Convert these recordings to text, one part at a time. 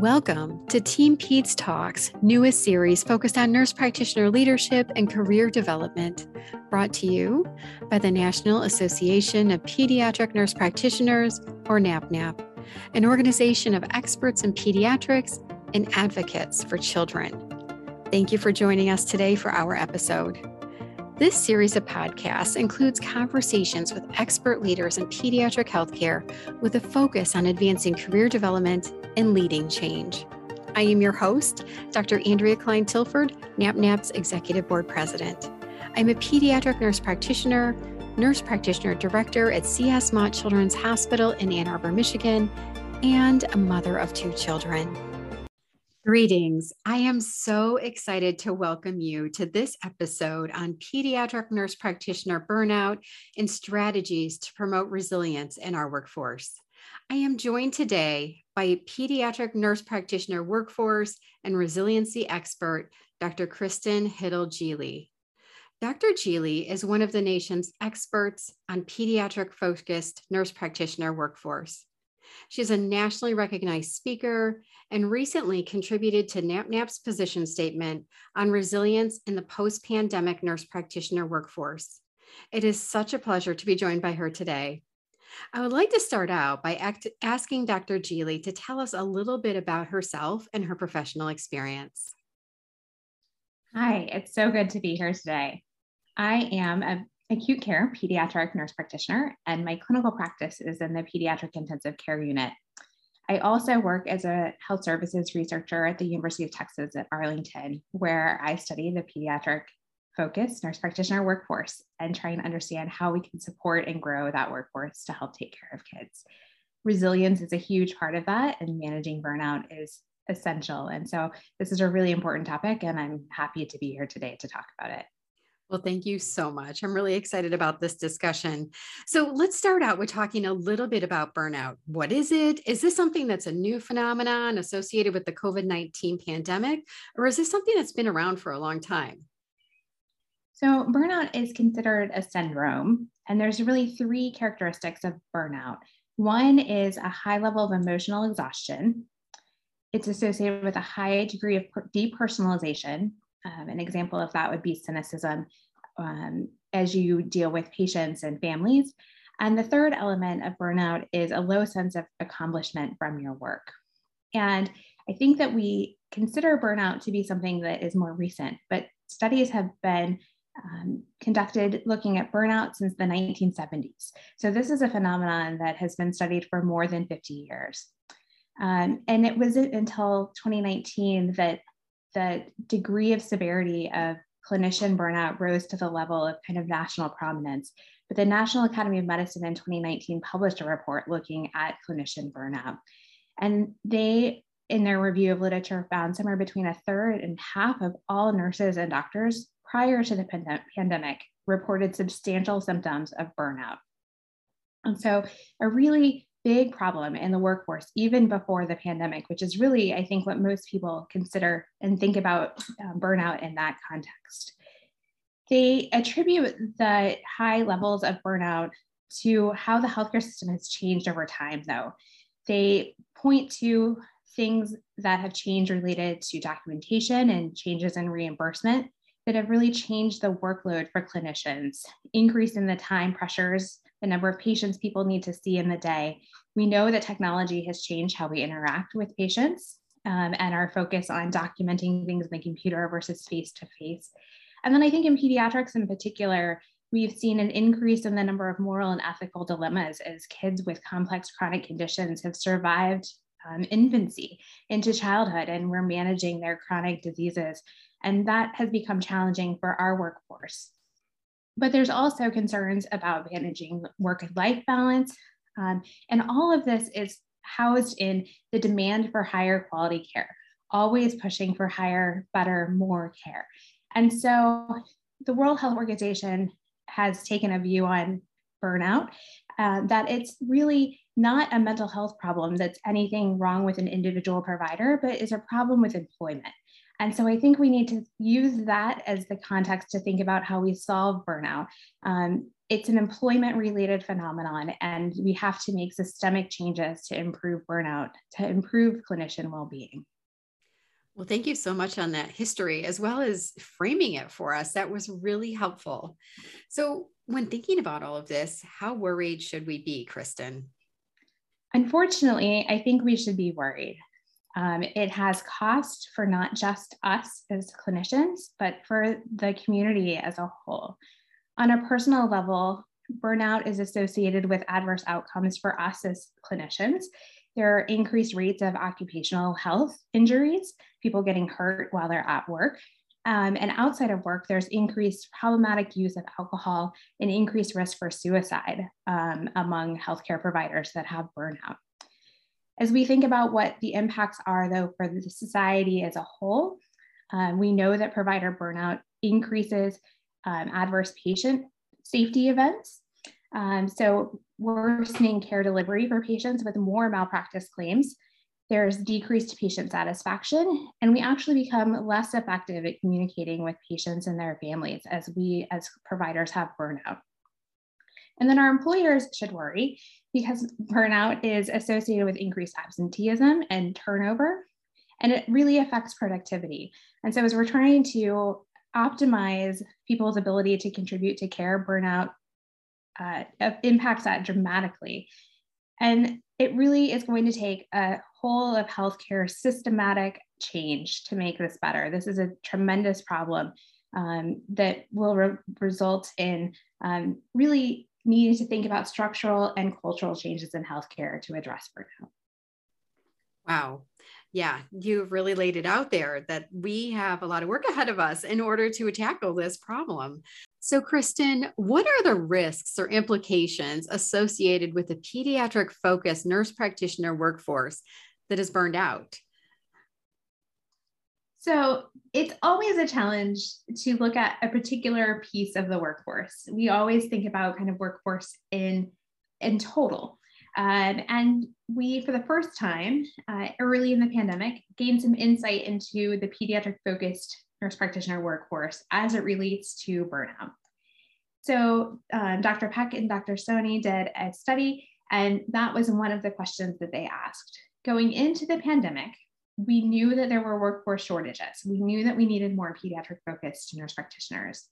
Welcome to Team Peds Talks, newest series focused on nurse practitioner leadership and career development, brought to you by the National Association of Pediatric Nurse Practitioners, or NAPNAP, an organization of experts in pediatrics and advocates for children. Thank you for joining us today for our episode. This series of podcasts includes conversations with expert leaders in pediatric healthcare with a focus on advancing career development and leading change. I am your host, Dr. Andrea Kline Tilford, NAPNAP's Executive Board President. I'm a pediatric nurse practitioner, nurse practitioner director at CS Mott Children's Hospital in Ann Arbor, Michigan, and a mother of two children. Greetings. I am so excited to welcome you to this episode on pediatric nurse practitioner burnout and strategies to promote resilience in our workforce. I am joined today by pediatric nurse practitioner workforce and resiliency expert, Dr. Kristen Hittle-Gigli. Dr. Geely is one of the nation's experts on pediatric focused nurse practitioner workforce. She is a nationally recognized speaker and recently contributed to NAPNAP's position statement on resilience in the post pandemic nurse practitioner workforce. It is such a pleasure to be joined by her today. I would like to start out by act- asking Dr. Gigli to tell us a little bit about herself and her professional experience. Hi, it's so good to be here today. I am an acute care pediatric nurse practitioner, and my clinical practice is in the pediatric intensive care unit. I also work as a health services researcher at the University of Texas at Arlington, where I study the pediatric focused nurse practitioner workforce and try and understand how we can support and grow that workforce to help take care of kids. Resilience is a huge part of that, and managing burnout is essential. And so, this is a really important topic, and I'm happy to be here today to talk about it. Well, thank you so much. I'm really excited about this discussion. So, let's start out with talking a little bit about burnout. What is it? Is this something that's a new phenomenon associated with the COVID 19 pandemic, or is this something that's been around for a long time? So, burnout is considered a syndrome, and there's really three characteristics of burnout. One is a high level of emotional exhaustion. It's associated with a high degree of depersonalization, um, an example of that would be cynicism um, as you deal with patients and families. And the third element of burnout is a low sense of accomplishment from your work. And I think that we consider burnout to be something that is more recent, but studies have been um, conducted looking at burnout since the 1970s. So this is a phenomenon that has been studied for more than 50 years. Um, and it wasn't until 2019 that the degree of severity of clinician burnout rose to the level of kind of national prominence. But the National Academy of Medicine in 2019 published a report looking at clinician burnout. And they, in their review of literature, found somewhere between a third and half of all nurses and doctors prior to the pandem- pandemic reported substantial symptoms of burnout. And so, a really big problem in the workforce even before the pandemic, which is really, I think, what most people consider and think about um, burnout in that context. They attribute the high levels of burnout to how the healthcare system has changed over time, though. They point to things that have changed related to documentation and changes in reimbursement that have really changed the workload for clinicians, increase in the time pressures the number of patients people need to see in the day. We know that technology has changed how we interact with patients um, and our focus on documenting things in the computer versus face to face. And then I think in pediatrics in particular, we've seen an increase in the number of moral and ethical dilemmas as kids with complex chronic conditions have survived um, infancy into childhood and we're managing their chronic diseases. And that has become challenging for our workforce. But there's also concerns about managing work and life balance. Um, and all of this is housed in the demand for higher quality care, always pushing for higher, better, more care. And so the World Health Organization has taken a view on burnout uh, that it's really not a mental health problem that's anything wrong with an individual provider, but is a problem with employment. And so I think we need to use that as the context to think about how we solve burnout. Um, it's an employment related phenomenon, and we have to make systemic changes to improve burnout, to improve clinician well being. Well, thank you so much on that history as well as framing it for us. That was really helpful. So, when thinking about all of this, how worried should we be, Kristen? Unfortunately, I think we should be worried. Um, it has cost for not just us as clinicians, but for the community as a whole. On a personal level, burnout is associated with adverse outcomes for us as clinicians. There are increased rates of occupational health injuries, people getting hurt while they're at work. Um, and outside of work, there's increased problematic use of alcohol and increased risk for suicide um, among healthcare providers that have burnout. As we think about what the impacts are, though, for the society as a whole, um, we know that provider burnout increases um, adverse patient safety events. Um, so, worsening care delivery for patients with more malpractice claims. There's decreased patient satisfaction, and we actually become less effective at communicating with patients and their families as we, as providers, have burnout. And then our employers should worry because burnout is associated with increased absenteeism and turnover, and it really affects productivity. And so, as we're trying to optimize people's ability to contribute to care, burnout uh, impacts that dramatically. And it really is going to take a whole of healthcare systematic change to make this better. This is a tremendous problem um, that will re- result in um, really needing to think about structural and cultural changes in healthcare to address burnout. Wow. Yeah, you've really laid it out there that we have a lot of work ahead of us in order to tackle this problem. So, Kristen, what are the risks or implications associated with a pediatric focused nurse practitioner workforce that is burned out? So, it's always a challenge to look at a particular piece of the workforce. We always think about kind of workforce in in total. Um, and we, for the first time uh, early in the pandemic, gained some insight into the pediatric focused nurse practitioner workforce as it relates to burnout. So, um, Dr. Peck and Dr. Sonney did a study, and that was one of the questions that they asked. Going into the pandemic, we knew that there were workforce shortages. We knew that we needed more pediatric focused nurse practitioners.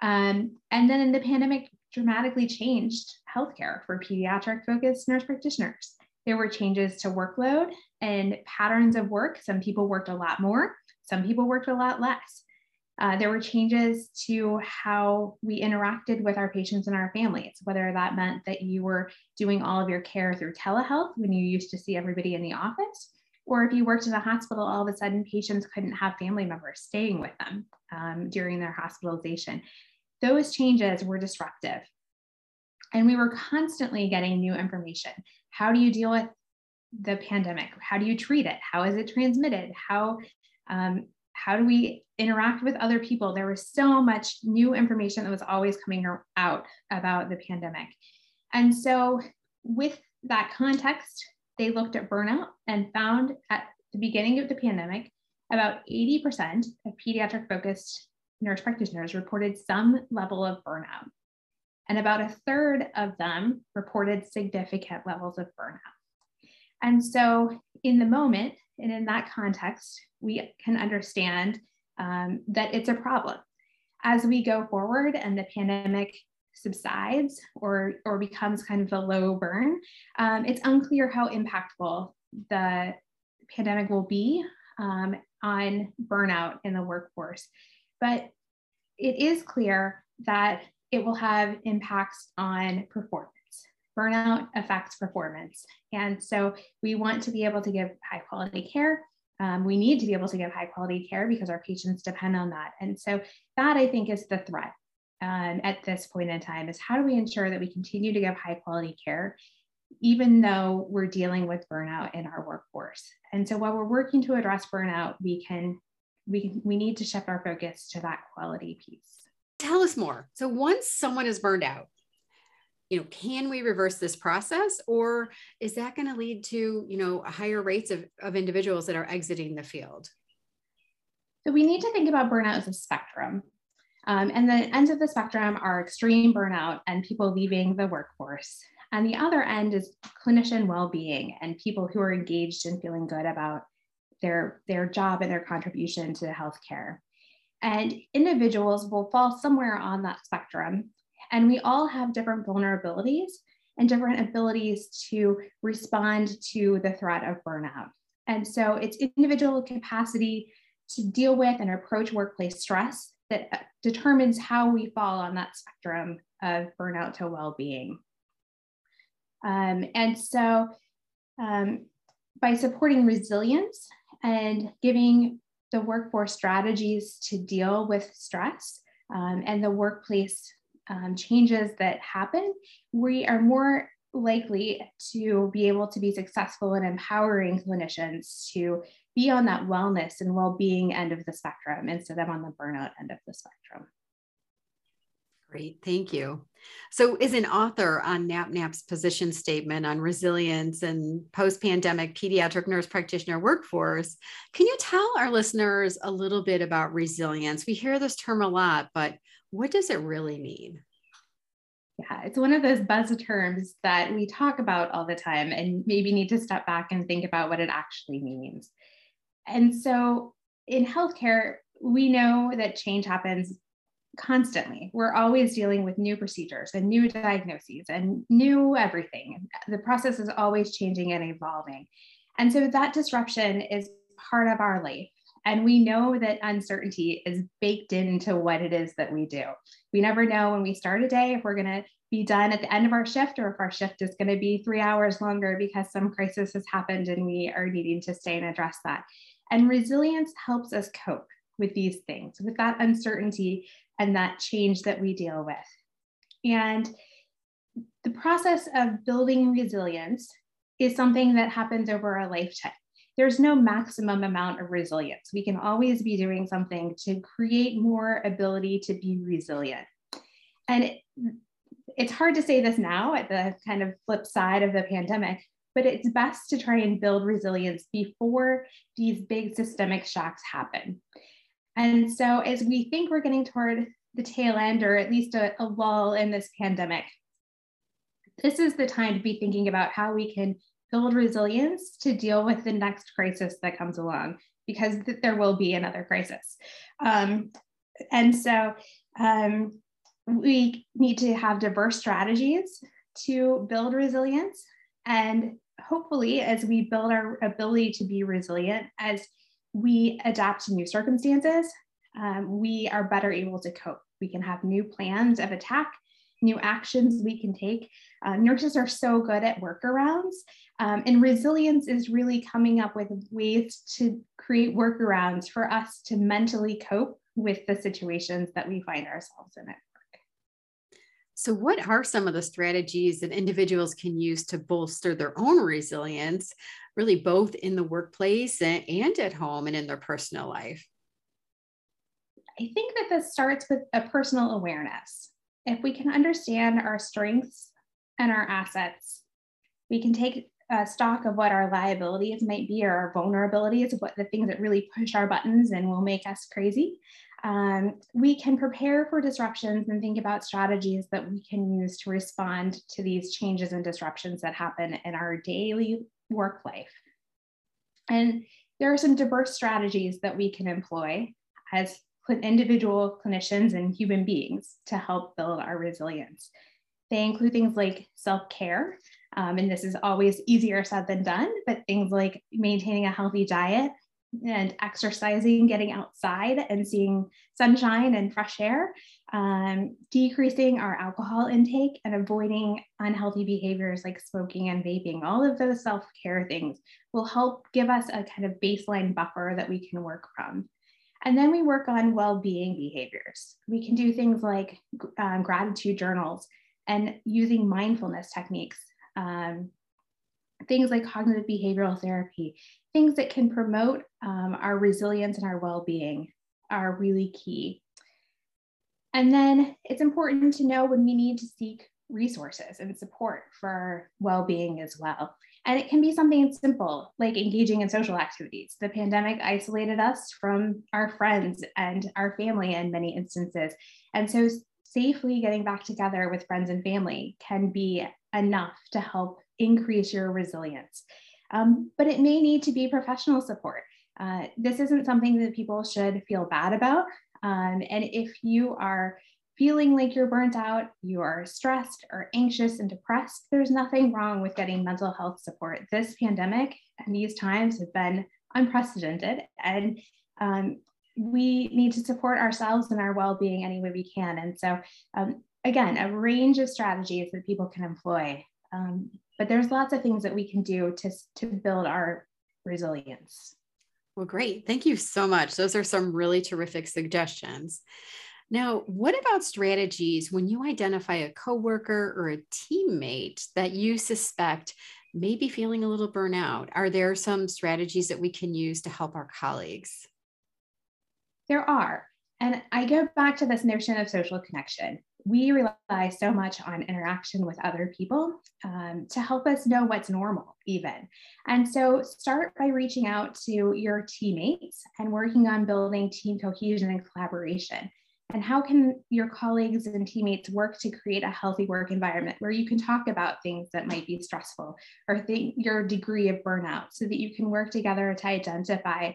Um, and then the pandemic, dramatically changed healthcare for pediatric focused nurse practitioners. There were changes to workload and patterns of work. Some people worked a lot more, some people worked a lot less. Uh, there were changes to how we interacted with our patients and our families, whether that meant that you were doing all of your care through telehealth when you used to see everybody in the office, or if you worked in a hospital, all of a sudden patients couldn't have family members staying with them um, during their hospitalization those changes were disruptive. And we were constantly getting new information. How do you deal with the pandemic? How do you treat it? How is it transmitted? How, um, how do we interact with other people? There was so much new information that was always coming out about the pandemic. And so, with that context, they looked at burnout and found at the beginning of the pandemic, about 80% of pediatric focused nurse practitioners reported some level of burnout, and about a third of them reported significant levels of burnout. And so, in the moment and in that context, we can understand um, that it's a problem. As we go forward and the pandemic subsides or, or becomes kind of a low burn, um, it's unclear how impactful the pandemic will be um, on burnout in the workforce. But it is clear that it will have impacts on performance. Burnout affects performance. And so we want to be able to give high quality care. Um, we need to be able to give high quality care because our patients depend on that. And so that I think is the threat um, at this point in time is how do we ensure that we continue to give high quality care even though we're dealing with burnout in our workforce. And so while we're working to address burnout, we can we we need to shift our focus to that quality piece tell us more so once someone is burned out you know can we reverse this process or is that going to lead to you know higher rates of, of individuals that are exiting the field So we need to think about burnout as a spectrum. Um, and the ends of the spectrum are extreme burnout and people leaving the workforce. And the other end is clinician well-being and people who are engaged and feeling good about their, their job and their contribution to healthcare. And individuals will fall somewhere on that spectrum. And we all have different vulnerabilities and different abilities to respond to the threat of burnout. And so it's individual capacity to deal with and approach workplace stress that determines how we fall on that spectrum of burnout to well-being. Um, and so um, by supporting resilience and giving the workforce strategies to deal with stress um, and the workplace um, changes that happen, we are more likely to be able to be successful in empowering clinicians to be on that wellness and well-being end of the spectrum instead of on the burnout end of the spectrum. Great, thank you. So, as an author on NAPNAP's position statement on resilience and post pandemic pediatric nurse practitioner workforce, can you tell our listeners a little bit about resilience? We hear this term a lot, but what does it really mean? Yeah, it's one of those buzz terms that we talk about all the time and maybe need to step back and think about what it actually means. And so in healthcare, we know that change happens constantly. We're always dealing with new procedures and new diagnoses and new everything. The process is always changing and evolving. And so that disruption is part of our life. And we know that uncertainty is baked into what it is that we do. We never know when we start a day if we're going to be done at the end of our shift or if our shift is going to be three hours longer because some crisis has happened and we are needing to stay and address that. And resilience helps us cope with these things, with that uncertainty and that change that we deal with. And the process of building resilience is something that happens over a lifetime there's no maximum amount of resilience. We can always be doing something to create more ability to be resilient. And it, it's hard to say this now at the kind of flip side of the pandemic, but it's best to try and build resilience before these big systemic shocks happen. And so, as we think we're getting toward the tail end, or at least a, a lull in this pandemic, this is the time to be thinking about how we can build resilience to deal with the next crisis that comes along because th- there will be another crisis. Um, and so um, we need to have diverse strategies to build resilience. And hopefully, as we build our ability to be resilient, as we adapt to new circumstances, um, we are better able to cope. We can have new plans of attack, new actions we can take. Uh, nurses are so good at workarounds um, and resilience is really coming up with ways to create workarounds for us to mentally cope with the situations that we find ourselves in work. So, what are some of the strategies that individuals can use to bolster their own resilience, really both in the workplace and at home and in their personal life? I think that this starts with a personal awareness. If we can understand our strengths and our assets, we can take stock of what our liabilities might be or our vulnerabilities, what the things that really push our buttons and will make us crazy. Um, we can prepare for disruptions and think about strategies that we can use to respond to these changes and disruptions that happen in our daily work life. And there are some diverse strategies that we can employ as individual clinicians and human beings to help build our resilience. They include things like self care, um, and this is always easier said than done, but things like maintaining a healthy diet and exercising, getting outside and seeing sunshine and fresh air, um, decreasing our alcohol intake and avoiding unhealthy behaviors like smoking and vaping. All of those self care things will help give us a kind of baseline buffer that we can work from. And then we work on well being behaviors. We can do things like um, gratitude journals and using mindfulness techniques um, things like cognitive behavioral therapy, things that can promote um, our resilience and our well being are really key. And then it's important to know when we need to seek resources and support for well being as well. And it can be something simple like engaging in social activities. The pandemic isolated us from our friends and our family in many instances. And so, safely getting back together with friends and family can be enough to help increase your resilience. Um, but it may need to be professional support. Uh, this isn't something that people should feel bad about. Um, and if you are feeling like you're burnt out, you are stressed or anxious and depressed, there's nothing wrong with getting mental health support. This pandemic and these times have been unprecedented, and um, we need to support ourselves and our well being any way we can. And so, um, again, a range of strategies that people can employ. Um, but there's lots of things that we can do to, to build our resilience. Well, great. Thank you so much. Those are some really terrific suggestions. Now, what about strategies when you identify a coworker or a teammate that you suspect may be feeling a little burnout? Are there some strategies that we can use to help our colleagues? There are. And I go back to this notion of social connection. We rely so much on interaction with other people um, to help us know what's normal, even. And so start by reaching out to your teammates and working on building team cohesion and collaboration. And how can your colleagues and teammates work to create a healthy work environment where you can talk about things that might be stressful or think your degree of burnout so that you can work together to identify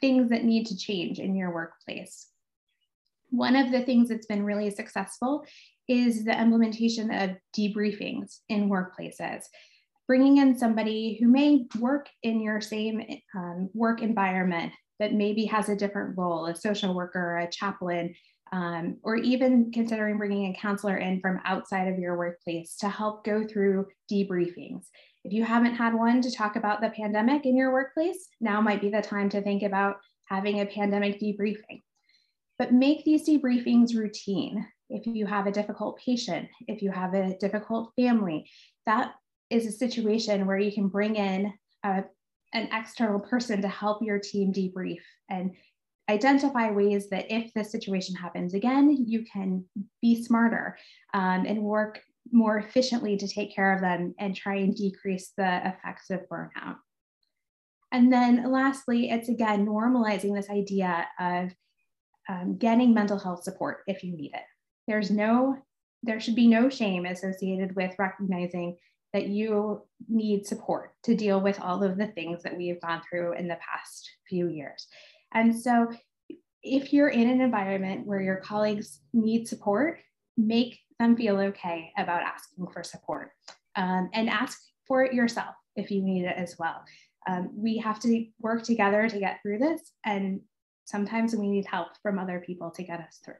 things that need to change in your workplace? One of the things that's been really successful is the implementation of debriefings in workplaces bringing in somebody who may work in your same um, work environment but maybe has a different role a social worker a chaplain um, or even considering bringing a counselor in from outside of your workplace to help go through debriefings. If you haven't had one to talk about the pandemic in your workplace, now might be the time to think about having a pandemic debriefing. But make these debriefings routine. If you have a difficult patient, if you have a difficult family, that is a situation where you can bring in a, an external person to help your team debrief and identify ways that if this situation happens again, you can be smarter um, and work more efficiently to take care of them and try and decrease the effects of burnout. And then lastly, it's again normalizing this idea of um, getting mental health support if you need it. There's no, there should be no shame associated with recognizing that you need support to deal with all of the things that we've gone through in the past few years. And so if you're in an environment where your colleagues need support, make them feel okay about asking for support um, and ask for it yourself if you need it as well. Um, we have to work together to get through this, and sometimes we need help from other people to get us through.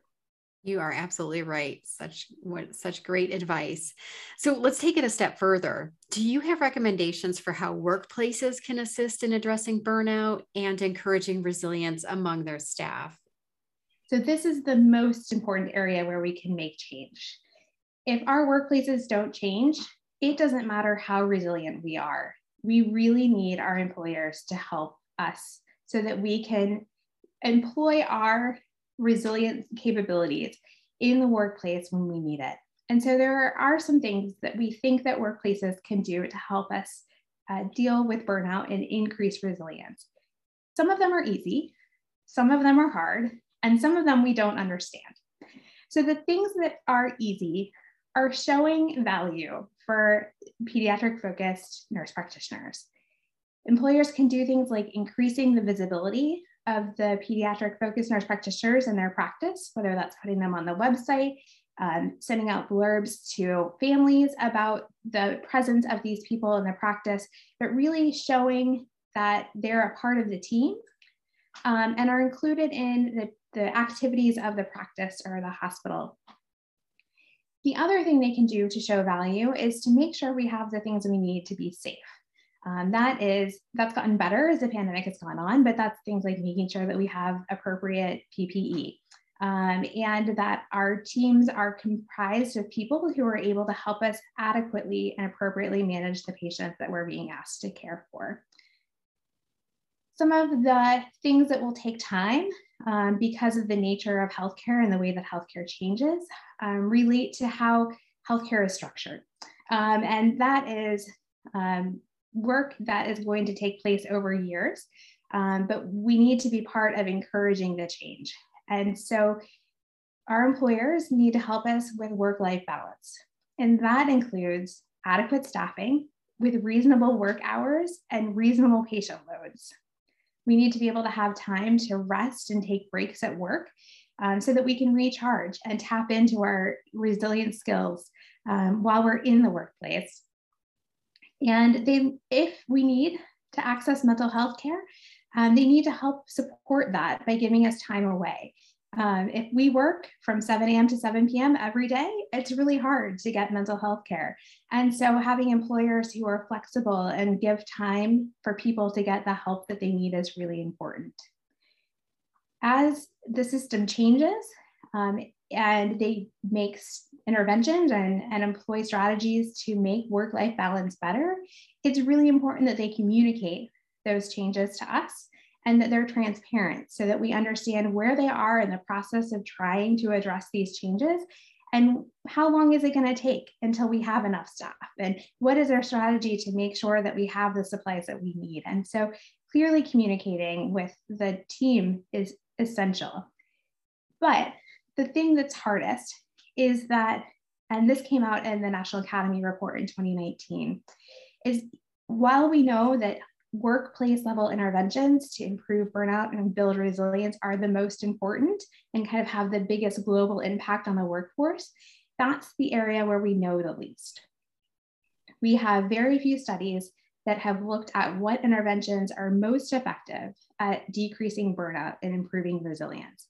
You are absolutely right. Such what such great advice. So let's take it a step further. Do you have recommendations for how workplaces can assist in addressing burnout and encouraging resilience among their staff? So this is the most important area where we can make change. If our workplaces don't change, it doesn't matter how resilient we are. We really need our employers to help us so that we can employ our resilient capabilities in the workplace when we need it. And so there are some things that we think that workplaces can do to help us uh, deal with burnout and increase resilience. Some of them are easy, some of them are hard, and some of them we don't understand. So the things that are easy are showing value for pediatric focused nurse practitioners. Employers can do things like increasing the visibility of the pediatric focused nurse practitioners in their practice, whether that's putting them on the website, um, sending out blurbs to families about the presence of these people in the practice, but really showing that they're a part of the team um, and are included in the, the activities of the practice or the hospital. The other thing they can do to show value is to make sure we have the things we need to be safe. Um, that is, that's gotten better as the pandemic has gone on, but that's things like making sure that we have appropriate PPE um, and that our teams are comprised of people who are able to help us adequately and appropriately manage the patients that we're being asked to care for. Some of the things that will take time um, because of the nature of healthcare and the way that healthcare changes um, relate to how healthcare is structured. Um, and that is um, work that is going to take place over years, um, but we need to be part of encouraging the change. And so our employers need to help us with work life balance. And that includes adequate staffing with reasonable work hours and reasonable patient loads. We need to be able to have time to rest and take breaks at work um, so that we can recharge and tap into our resilient skills um, while we're in the workplace. And they, if we need to access mental health care, um, they need to help support that by giving us time away. Um, if we work from 7 a.m. to 7 p.m. every day, it's really hard to get mental health care. And so, having employers who are flexible and give time for people to get the help that they need is really important. As the system changes um, and they make interventions and, and employ strategies to make work life balance better, it's really important that they communicate those changes to us and that they're transparent so that we understand where they are in the process of trying to address these changes and how long is it going to take until we have enough staff? And what is our strategy to make sure that we have the supplies that we need? And so clearly communicating with the team is essential. But the thing that's hardest is that and this came out in the national academy report in 2019 is while we know that workplace level interventions to improve burnout and build resilience are the most important and kind of have the biggest global impact on the workforce, that's the area where we know the least. We have very few studies that have looked at what interventions are most effective at decreasing burnout and improving resilience.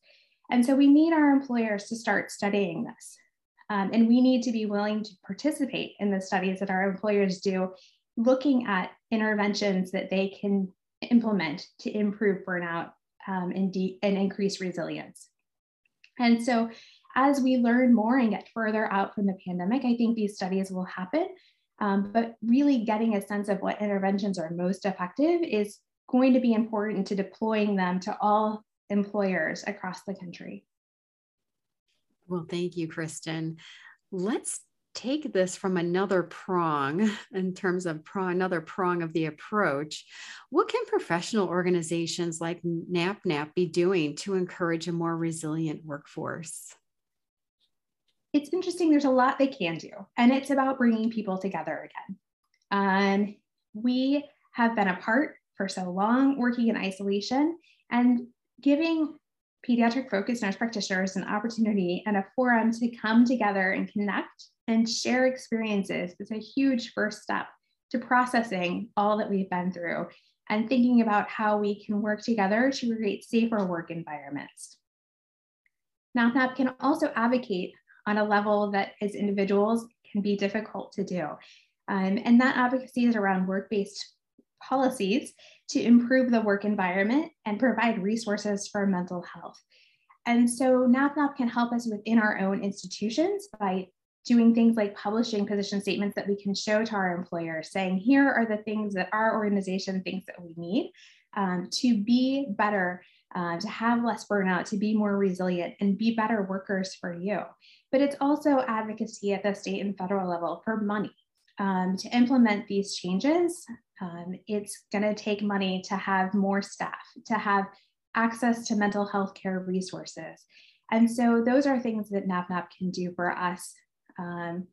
And so we need our employers to start studying this. Um, and we need to be willing to participate in the studies that our employers do looking at interventions that they can implement to improve burnout um, and, de- and increase resilience. And so, as we learn more and get further out from the pandemic, I think these studies will happen. Um, but really getting a sense of what interventions are most effective is going to be important to deploying them to all employers across the country. Well, thank you, Kristen. Let's take this from another prong in terms of prong, another prong of the approach, what can professional organizations like NAPNAP be doing to encourage a more resilient workforce? It's interesting. There's a lot they can do, and it's about bringing people together again. Um, we have been apart for so long, working in isolation, and giving pediatric focused nurse practitioners an opportunity and a forum to come together and connect and share experiences is a huge first step to processing all that we've been through and thinking about how we can work together to create safer work environments. NAPNAP can also advocate on a level that as individuals can be difficult to do. Um, and that advocacy is around work-based policies to improve the work environment and provide resources for mental health. And so NAPNAP can help us within our own institutions by doing things like publishing position statements that we can show to our employers, saying, here are the things that our organization thinks that we need um, to be better, uh, to have less burnout, to be more resilient, and be better workers for you. But it's also advocacy at the state and federal level for money. Um, to implement these changes, um, it's going to take money to have more staff, to have access to mental health care resources. And so those are things that NAPNAP can do for us um,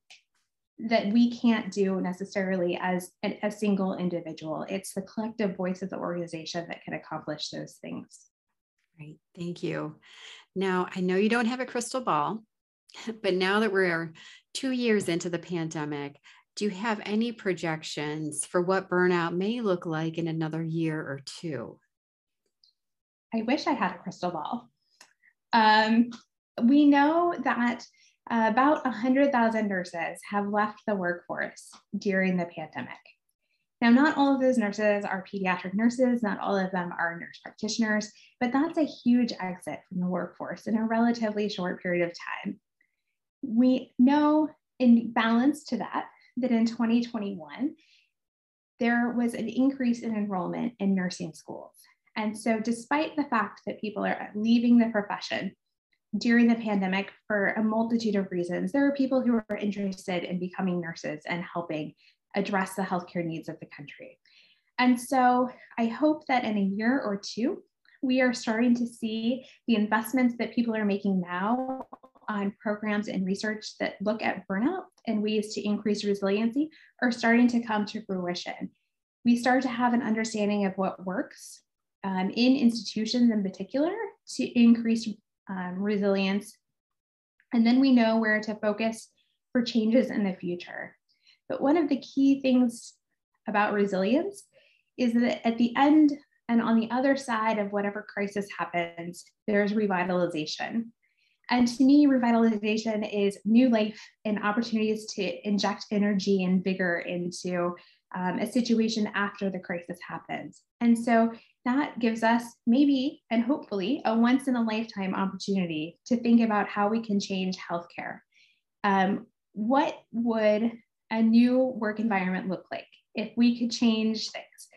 that we can't do necessarily as a single individual. It's the collective voice of the organization that can accomplish those things. Great, thank you. Now, I know you don't have a crystal ball, but now that we're two years into the pandemic, do you have any projections for what burnout may look like in another year or two? I wish I had a crystal ball. Um, we know that uh, about 100,000 nurses have left the workforce during the pandemic. Now, not all of those nurses are pediatric nurses, not all of them are nurse practitioners, but that's a huge exit from the workforce in a relatively short period of time. We know in balance to that, that in 2021, there was an increase in enrollment in nursing schools. And so, despite the fact that people are leaving the profession, during the pandemic for a multitude of reasons. There are people who are interested in becoming nurses and helping address the healthcare needs of the country. And so I hope that in a year or two, we are starting to see the investments that people are making now on programs and research that look at burnout and ways to increase resiliency are starting to come to fruition. We start to have an understanding of what works um, in institutions in particular to increase um, resilience. And then we know where to focus for changes in the future. But one of the key things about resilience is that at the end and on the other side of whatever crisis happens, there's revitalization. And to me, revitalization is new life and opportunities to inject energy and vigor into um, a situation after the crisis happens. And so that gives us maybe and hopefully a once in a lifetime opportunity to think about how we can change healthcare. Um, what would a new work environment look like if we could change things?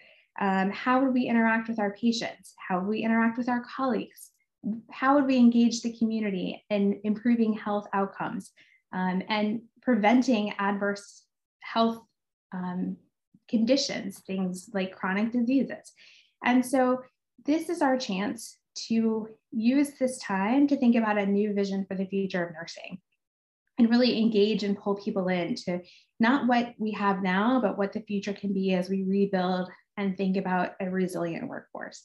Um, how would we interact with our patients? How would we interact with our colleagues? How would we engage the community in improving health outcomes um, and preventing adverse health um, conditions, things like chronic diseases? And so this is our chance to use this time to think about a new vision for the future of nursing and really engage and pull people in to not what we have now, but what the future can be as we rebuild and think about a resilient workforce.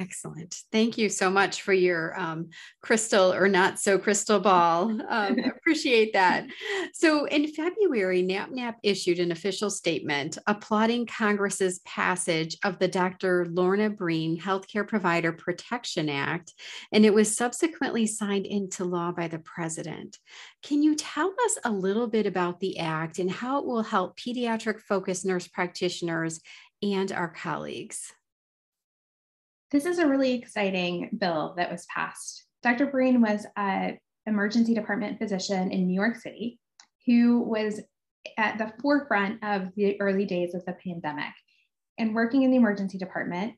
Excellent. Thank you so much for your um, crystal or not so crystal ball. Um, appreciate that. So, in February, NAPNAP issued an official statement applauding Congress's passage of the Dr. Lorna Breen Healthcare Provider Protection Act, and it was subsequently signed into law by the president. Can you tell us a little bit about the act and how it will help pediatric focused nurse practitioners and our colleagues? This is a really exciting bill that was passed. Dr. Breen was an emergency department physician in New York City who was at the forefront of the early days of the pandemic. And working in the emergency department,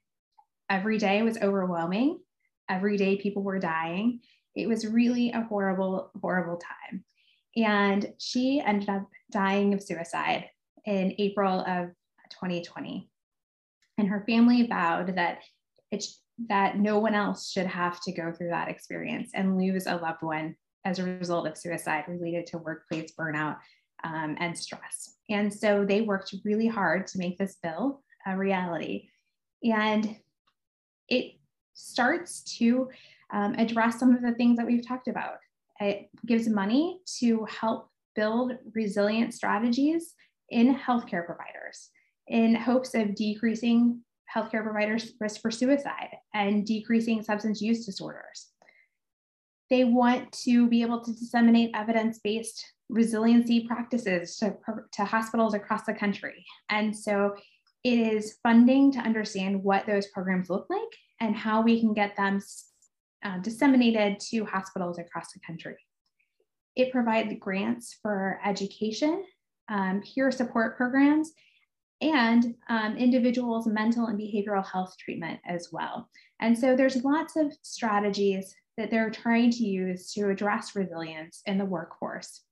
every day was overwhelming. Every day people were dying. It was really a horrible, horrible time. And she ended up dying of suicide in April of 2020. And her family vowed that it's that no one else should have to go through that experience and lose a loved one as a result of suicide related to workplace burnout um, and stress. And so they worked really hard to make this bill a reality. And it starts to um, address some of the things that we've talked about. It gives money to help build resilient strategies in healthcare providers in hopes of decreasing healthcare providers' risk for suicide and decreasing substance use disorders. They want to be able to disseminate evidence based resiliency practices to, to hospitals across the country. And so it is funding to understand what those programs look like and how we can get them uh, disseminated to hospitals across the country. It provides grants for education, um, peer support programs, and um, individuals' mental and behavioral health treatment as well. And so there's lots of strategies that they're trying to use to address resilience in the workforce.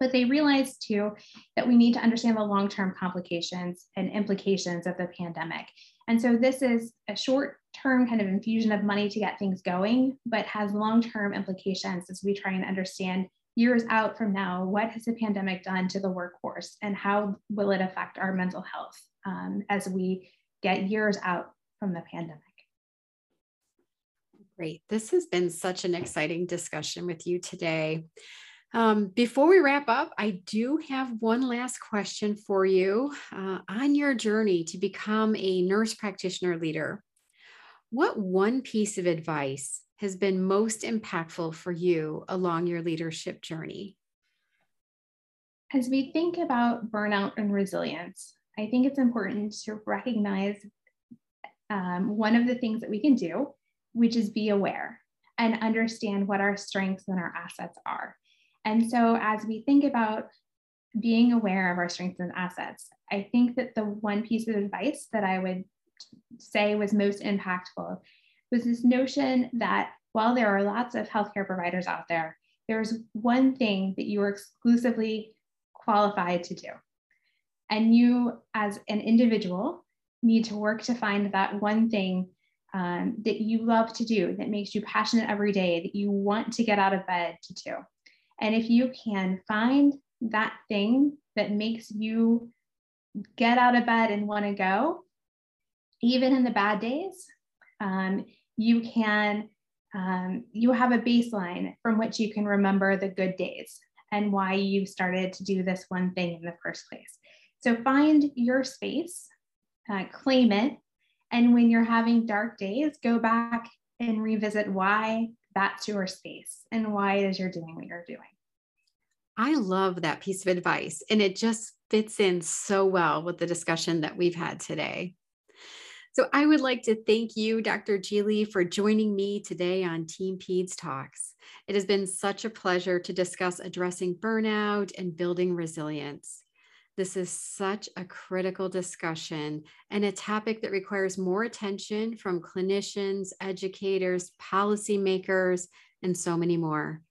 But they realize too that we need to understand the long term complications and implications of the pandemic. And so this is a short term kind of infusion of money to get things going, but has long term implications as we try and understand years out from now, what has the pandemic done to the workforce and how will it affect our mental health um, as we get years out from the pandemic? Great. This has been such an exciting discussion with you today. Um, before we wrap up, I do have one last question for you. Uh, on your journey to become a nurse practitioner leader, what one piece of advice has been most impactful for you along your leadership journey? As we think about burnout and resilience, I think it's important to recognize um, one of the things that we can do, which is be aware and understand what our strengths and our assets are. And so, as we think about being aware of our strengths and assets, I think that the one piece of advice that I would say was most impactful was this notion that while there are lots of healthcare providers out there, there's one thing that you are exclusively qualified to do. And you, as an individual, need to work to find that one thing um, that you love to do, that makes you passionate every day, that you want to get out of bed to do. And if you can find that thing that makes you get out of bed and want to go, even in the bad days, um, you can um, you have a baseline from which you can remember the good days and why you started to do this one thing in the first place. So find your space, uh, claim it, and when you're having dark days, go back and revisit why that's your space and why it is you're doing what you're doing. I love that piece of advice, and it just fits in so well with the discussion that we've had today. So I would like to thank you, Dr. Gigli, for joining me today on Team Peds Talks. It has been such a pleasure to discuss addressing burnout and building resilience. This is such a critical discussion and a topic that requires more attention from clinicians, educators, policymakers, and so many more.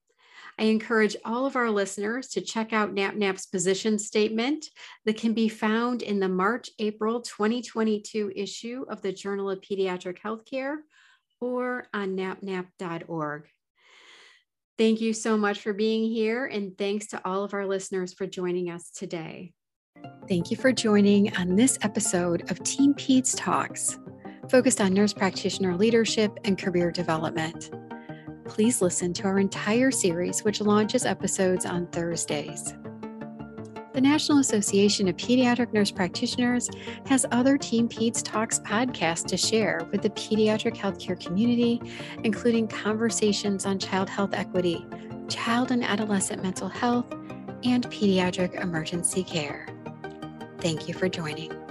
I encourage all of our listeners to check out NAPNAP's position statement that can be found in the March April 2022 issue of the Journal of Pediatric Healthcare or on napnap.org. Thank you so much for being here, and thanks to all of our listeners for joining us today. Thank you for joining on this episode of Team Peds Talks, focused on nurse practitioner leadership and career development please listen to our entire series, which launches episodes on Thursdays. The National Association of Pediatric Nurse Practitioners has other Team Peds Talks podcasts to share with the pediatric healthcare community, including conversations on child health equity, child and adolescent mental health, and pediatric emergency care. Thank you for joining.